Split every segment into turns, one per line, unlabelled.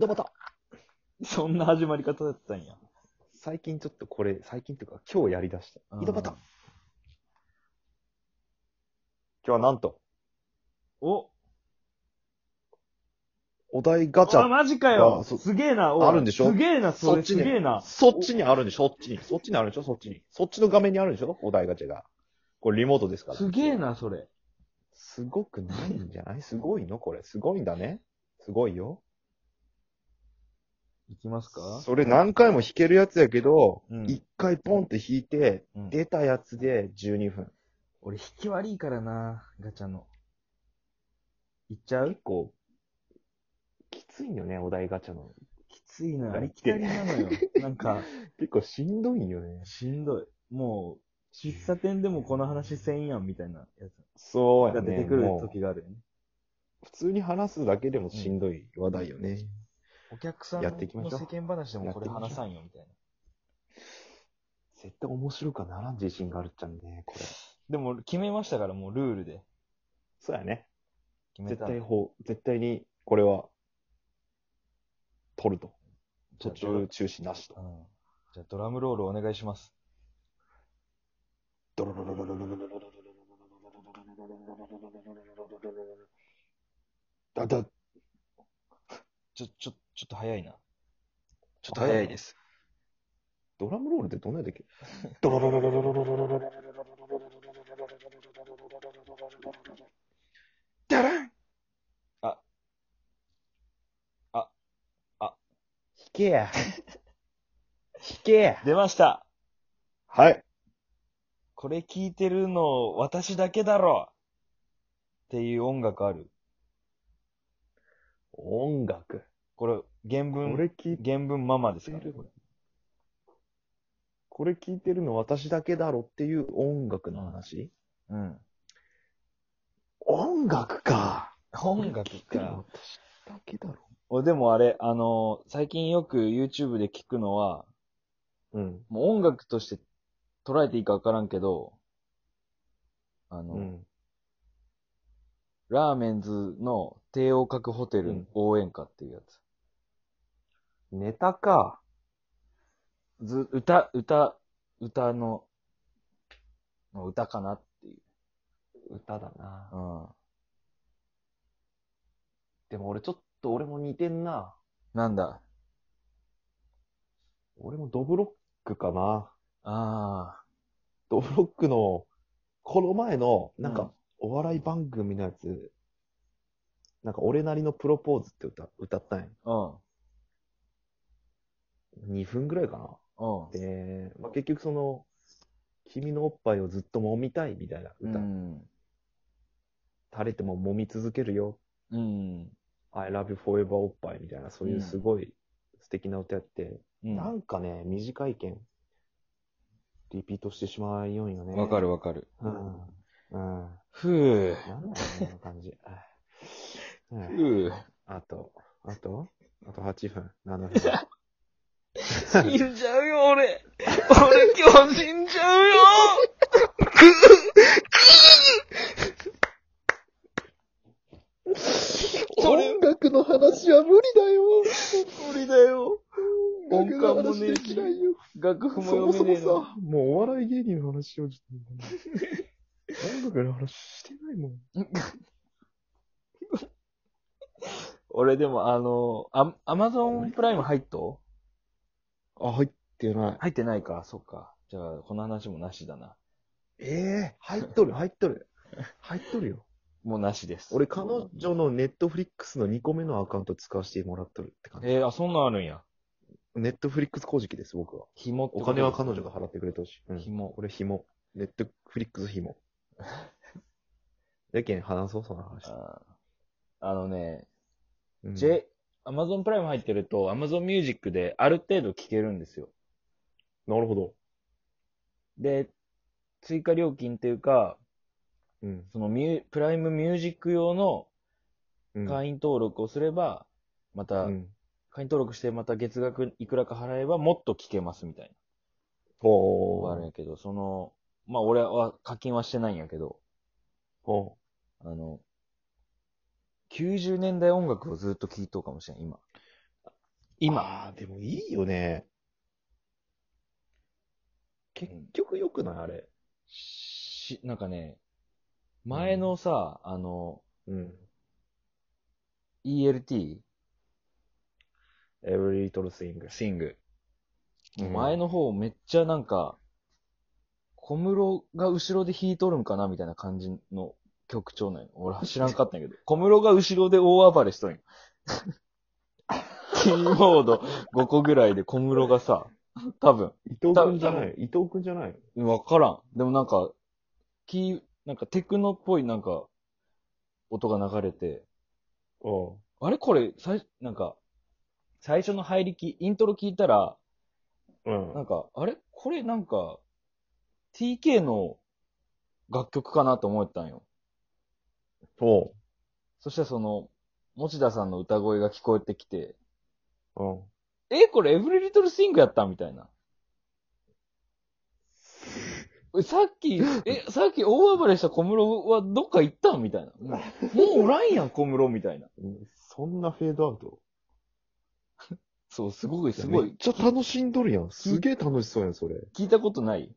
井戸端
そんな始まり方だったんや。
最近ちょっとこれ、最近っていうか今日やりだした。井戸端
うん
今日はなんと、
お
お題ガチ
あ、
ャ、
マジかよ
あそ
すげえな、おい
あるんでしょ？
すげえな、それ
そっちに
すげえな。
そっちにあるんでしょ？そっちに。そっちにあるんでしょ？そっちに。そっちの画面にあるんでしょ？お題ガチャが。これリモートですから。
すげえ。な、それ。
すごくないんじゃない？すごいの？これ。すごいんだね。すごいよ。
いきますか？
それ何回も弾けるやつやけど、
うん
一、回ポンって弾いて、
うん
出たやつで12分。
俺、引き悪いからな、ガチャの。いっちゃう？
結構、きついよね、お題ガチャの。
きついな、あ
はい
りきたりなのよ。なんか、
結構しんどいんよね。
しんどい。もう、喫茶店でもこの話せんやん、みたいなやつ
そうやね。
が出てくる
もう
時があるよね。
普通に話すだけでもしんどい話題よね。
お客さん
やっていきましょう
の世間話でもこれ話さんよ、みたいな。
絶対面白くならん自信があるっちゃんね、これ。
でも、決めましたから、もうルールで。
そうやね。絶
決めた
対法、絶対にこれは、取ると。途中中止なしと。
うん。じゃあ、ドラムロールお願いします。
ドロロロロロロロロロロロだだ、
ちょ、ちょ、ちょっと早いな。ちょっと
早い
です。
ドラムロールってどんなやったっけ？ドロロロロロロロロロロロダラン
あ、あ、あ、
弾けや。弾けや。
出ました
はい。
これ聞いてるの、私だけだろっていう音楽ある。
音楽。
これ、原
こ
文、
れ聞い
原文ママですからね、これ。
聞いてるの私だけだろっていう音楽の話？
うん。
音楽か。
音楽か。
私だけだろ。
俺でもあれ、あの、最近よく YouTube で聞くのは、
うん。
もう音楽として捉えていいかわからんけど、あの、
うん。
ラーメンズの帝王閣ホテル
うん
応援歌っていうやつ。
ネタか。
ず、歌、歌、歌の、の歌かなっていう。
歌だな。
うん。
でも俺ちょっと俺も似てんな。
なんだ？
俺もドブロックかな。
あ
ドブロックの、この前の、なん
うん
か、お笑い番組のやつ、なんか、俺なりのプロポーズって歌、歌ったんや。
あ。
2分ぐらいかな。
うん。うん。
で、まあ、結局その、君のおっぱいをずっと揉みたいみたいな歌。
うん。
垂れても揉み続けるよ。
うん。
I love you forever おっぱいみたいな、そういうすごい素敵な歌やって、
うん。
なんかね、短い件、リピートしてしまいよんよね。
わかるわかる。
うん。うん。
ふぅ。
なんだろうね、この感じ。
ふぅ。
あと、あと、あと8分、7分。
死んじゃうよ、俺。俺今日死んじゃうよ。それ
音楽の話は無理だよ。
無理だよ。音
音楽の話
感もねえし、
できないよ。
楽譜も
そもそも
読めねえの。
さ、もうお笑い芸人の話をちょっと、音楽の話してないもん。
俺でもあの、アアマゾンプライム入っと
あ、入ってない。
入ってないか、そっか。じゃあ、この話もなしだな。
ええ入っとる、入っとる。入っとるよ。
もうなしです。
俺、彼女のネットフリックスの2個目のアカウント使わせてもらっとるって感じ。
えー、あ、そんなんあるんや。
ネットフリックス乞食です、僕は。
紐って
お金は彼女が払ってくれたし。うん
紐
これ紐。ネットフリックス紐。やけん話そう、その話。
あーあのね、
うん
J、アマゾンプライム入ってると、アマゾンミュージックである程度聴けるんですよ。
なるほど。
で、追加料金っていうか、
うん。
そのミュープライムミュージック用の
うん
会員登録をすれば、また、
うん。
会員登録してまた月額いくらか払えばもっと聞けますみたいなのがあるん
ほ
やけど、その、まあ俺は課金はしてないんやけど、
ほ
あの、90年代音楽をずっと聴いとうかもしれん、今。
う。
今。
あーでもいいよね。結局良くないあれ。
し、なんかね、前のさ、あの、
うん。
ELT、
Every Little Thing。
シング。
うん
前の方めっちゃなんか、小室が後ろで弾いとるんかなみたいな感じの曲調なんよ。俺は知らんかったんやけど。小室が後ろで大暴れしとんよ。キーボード5個ぐらいで小室がさ、多分、
伊藤くんじゃない？伊藤くんじゃない？
わからん。でもなんか、キー、なんかテクノっぽいなんか、音が流れて、
の
あれこれ、最、なんか、最初の入りき、イントロ聞いたら、
うん。
なんか、あれこれなんか、TK の楽曲かなと思ったんよ。
お
そしたらその、持田さんの歌声が聞こえてきて、
う。うん。
え、これエブリリトルスイングやったみたいな。えさっき、え、さっき大暴れした小室はどっか行ったんみたいな。もうもうおらんやん、小室みたいな。
そんなフェードアウト
そう、すごい、すごい。
めっちゃ楽しんどるやん。すげえ楽しそうやん、それ。
聞いたことない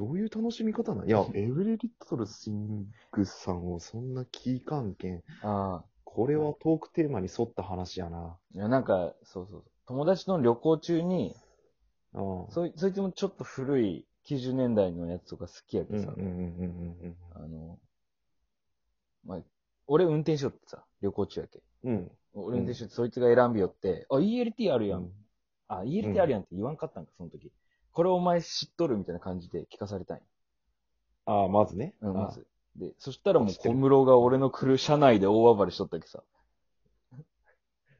どういう楽しみ方なん？いや、エブリリットルシングさんをそんな聞かんけん。
ああ。
これはトークテーマに沿った話やな。
いや、なんか、そうそう。友達との旅行中に、
うん。
そい、そいつもちょっと古い90年代のやつとか好きやけどさ、
うんうんうんうん
あの、まあ、俺運転しよってさ、旅行中やけ。
うん。うん。
俺運転しよって、そいつが選びよって、あ、ELT あるやん。
うん
あ、ELT あるやんって言わんかったんか、その時。これお前知っとるみたいな感じで聞かされたんや。
ああ、まずね。
うん、
あ
まず。で、そしたらもう小室が俺の来る車内で大暴れしとったけさ。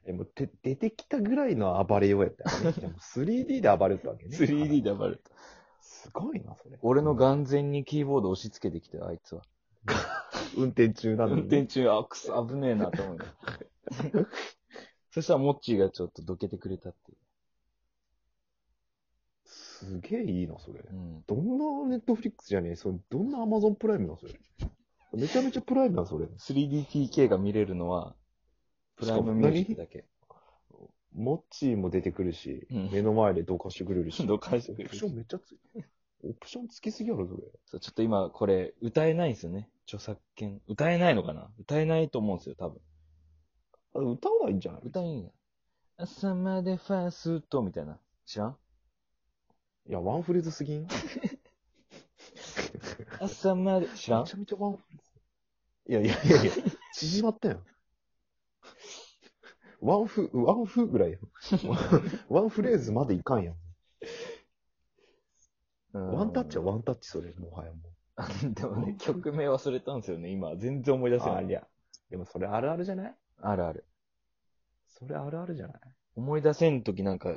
え、もうて出てきたぐらいの暴れようやったよね。でも 3D で暴れたわけね。
3D で暴れた。
すごいな、それ。
俺の眼前にキーボード押し付けてきて、あいつは。
運転中なのに。
運転中、あ、くそ、危ねえなと思うよ。そしたら、モッチーがちょっとどけてくれたってい
すげえいいな、それ。
う。うん。
どんなネットフリックスじゃねえそれどんなアマゾンプライムな、それ。めちゃめちゃプライムな、それ。
3DTK が見れるのは、プライムミュージックだけ。
モッチーも出てくるし、
うん
目の前でどかしてくれるし。
どかしてくれる
オプションめっちゃつい。オプションつきすぎやろ、それ。
そう、ちょっと今、これ、歌えないんですよね。著作権。歌えないのかな？歌えないと思うんですよ、多分。
あ歌わないんじゃない？
歌えんや。朝までファーストみたいな。知らん？
いや、ワンフレーズすぎん？め
朝まで、知らん？
ちゃめちゃワンフレーズ。いやいやいやいや、縮まったやん。ワンフ、ワンフぐらいやん。ワンフレーズまでいかんやん。ワンタッチはワンタッチ、それ、もはやもう。
でもね、曲名忘れたんですよね、今。全然思い出せない。
あいや。でもそれあるあるじゃない？
あるある。
それあるあるじゃない？
思い出せんときなんか、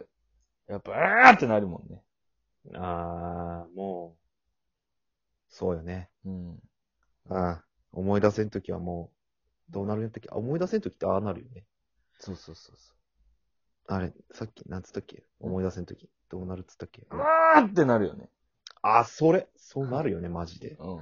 やっぱ、あーってなるもんね。
あー、もう、そうよね。
うん。
ああ、思い出せんときはもう、どうなるんやったっけ？あ、思い出せんときってああなるよね。
そうそうそうそ
あれ、さっき、なんつったっけ？思い出せんとき、どうなるっつったっけ？
う。あーってなるよね。
あ、それ？そうなるよね、マジで。
うん。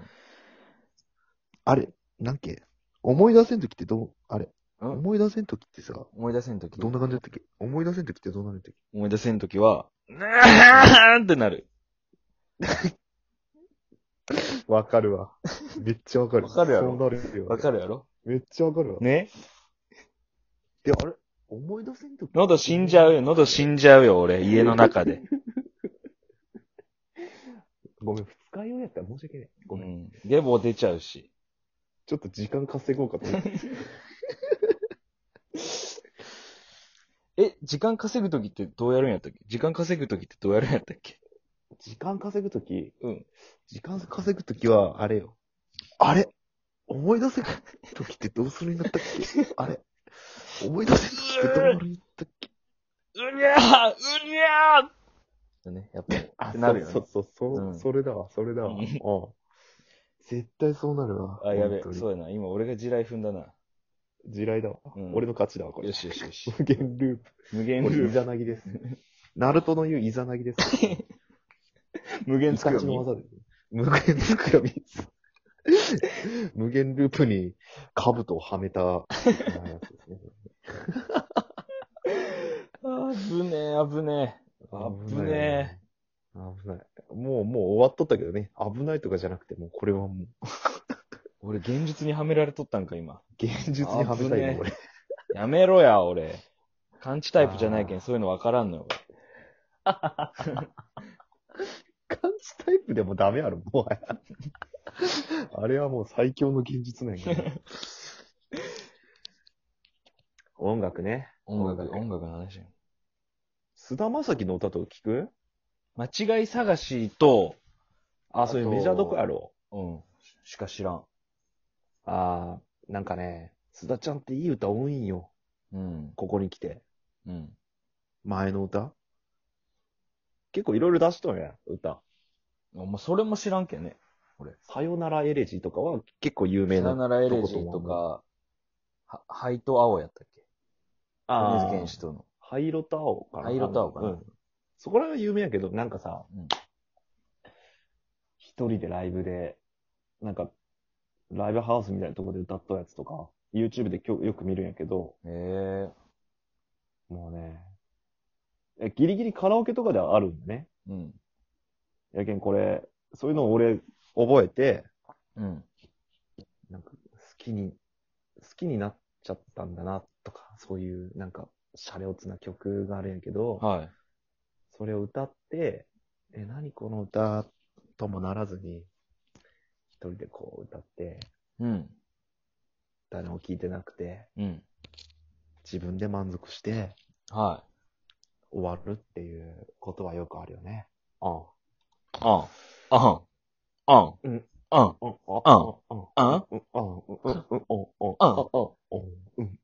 あれ、なんけ思い出せんときってどう、あれ、
うん？
思い出せんときってさ、
思い出せんとき。
どんな感じだったっけ？思い出せんときってどうなるんだっけ？
思い出せんときは、あ ーってなる。
わかるわ。めっちゃわかる。
わかるやろ？
そうなるよ。
わかるやろ？
めっちゃわかるわ。
ね？
で、あれ？思い出せんとき
喉死んじゃうよ、喉死んじゃうよ、俺、家の中で。
ごめん、二日酔いやったら申し訳ない。ご
う
めん。
ん。ゲボ出ちゃうし。
ちょっと時間稼ごうかと思って。
え、時間稼ぐときってどうやるんやったっけ？時間稼ぐときってどうやるんやったっけ？
時間稼ぐとき、
うん。
時間稼ぐときは、あれよ。あれ？思い出せるときってどうするんだったっけ？あれ？思い出せるときってどうなるんだったっけ？
うにゃーうにゃー！ね、やっぱり、ってなるよね。
そうそうそう、
ん。
それだわ、それだわ。
うん。
うん絶対そうなるわ。
あ、やべえ。
本当、に。
そうやな。今俺が地雷踏んだな。
地雷だわ、
うん
俺の勝ちだわ、これ。
よしよしよし。
無限ループ。
無限ルー
ザナギです。ナルトの言うイザナギです。
プ。無限
イ
つくよ
カチの技です。無限つくよみ。無限ループに兜をはめた、やつですね。
ああ、ぶねえ、ぶねえ。ぶね
危ない。もう、もう終わっとったけどね。危ないとかじゃなくて、もうこれはもう、
え。俺現実にはめられとったんか、今。
現実にはめたいね、
危ね
俺。
やめろや、俺。感知タイプじゃないけん、そういうのわからんのよ。
感知タイプでもダメやろ、もはや。あれはもう最強の現実なんやけど。音楽ね。
音楽、音楽の話。
菅田将暉の歌とか聞く？
間違い探しと、
あ、それ
あと
メジャーどこやろ？
うん、しか知らん。
あー、なんかね、須田ちゃんっていい歌多いんよ。
うん、
ここに来て。
うん。
前の歌？結構いろいろ出しとんや、歌。
お前、それも知らんけんね。
さよならエレジーとかは結構有名な。
さよならエレジーとか、は、ハイと青やったっけ？
あ
米津玄師
ー、
との。
灰色と青かな。
灰色と青かな
うん。そこら辺は有名やけど、なんかさ、
うん
一人でライブで、なんか、ライブハウスみたいなところで歌ったやつとか、YouTube できょよく見るんやけど、
へえ。
もうね、えギリギリカラオケとかではあるんだね。
うん。
やけんこれ、そういうのを俺覚えて、
うん。
なんか好きに、好きになっちゃったんだなとか、そういうなんか、シャレオツな曲があるんやけど、
はい。
それを歌って、え、何この歌ともならずに、一人でこう歌って、
うん。
誰も聞いてなくて、
うん。
自分で満足して
は
終わるっていうことはよくあるよね。うん。
い。あん。あん。あん。
うん。
あん。
うん。うん。
あ
うん。
あん。
うん。うん。うん。うん。うん。うん。うん。うん。うん。